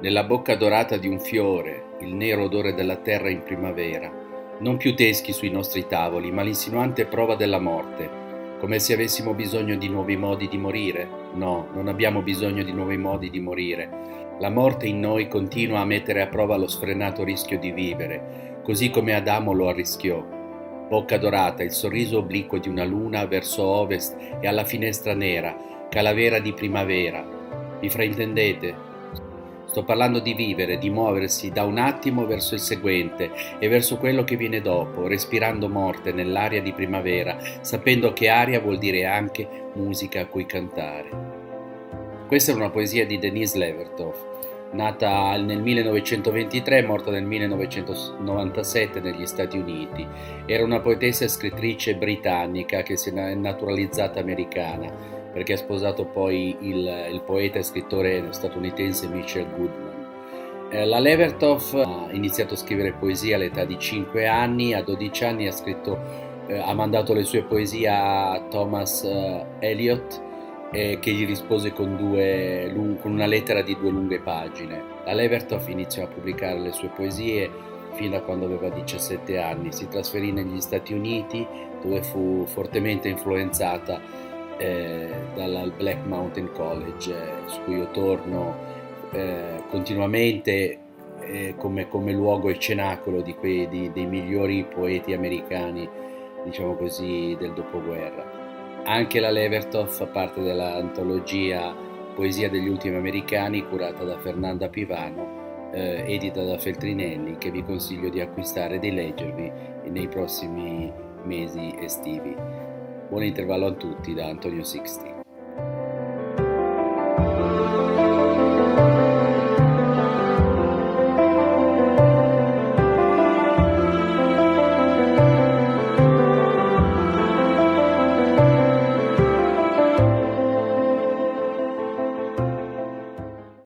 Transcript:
Nella bocca dorata di un fiore, il nero odore della terra in primavera, non più teschi sui nostri tavoli, ma l'insinuante prova della morte, come se avessimo bisogno di nuovi modi di morire. No, non abbiamo bisogno di nuovi modi di morire. La morte in noi continua a mettere a prova lo sfrenato rischio di vivere, così come Adamo lo arrischiò. Bocca dorata, il sorriso obliquo di una luna verso ovest e alla finestra nera, calavera di primavera. Vi fraintendete? Sto parlando di vivere, di muoversi da un attimo verso il seguente e verso quello che viene dopo, respirando morte nell'aria di primavera, sapendo che aria vuol dire anche musica a cui cantare. Questa è una poesia di Denise Levertov, nata nel 1923 e morta nel 1997 negli Stati Uniti. Era una poetessa e scrittrice britannica che si è naturalizzata americana perché ha sposato poi il, il poeta e scrittore statunitense Mitchell Goodman. Eh, la Levertov ha iniziato a scrivere poesia all'età di 5 anni, a 12 anni ha, scritto, eh, ha mandato le sue poesie a Thomas eh, che gli rispose con, due, con, una lettera di due lunghe pagine. La Levertov iniziò a pubblicare le sue poesie fino a quando aveva 17 anni, si trasferì negli Stati Uniti dove fu fortemente influenzata eh, dal Black Mountain College, eh, su cui io torno eh, continuamente eh, come, come, luogo e cenacolo di quei, di, dei migliori poeti americani, diciamo così, del dopoguerra. Anche la Levertov fa parte dell'antologia Poesia degli ultimi americani curata da Fernanda Pivano, eh, edita da Feltrinelli, che vi consiglio di acquistare e di leggervi nei prossimi mesi estivi. Buon intervallo a tutti da Antonio Sixti.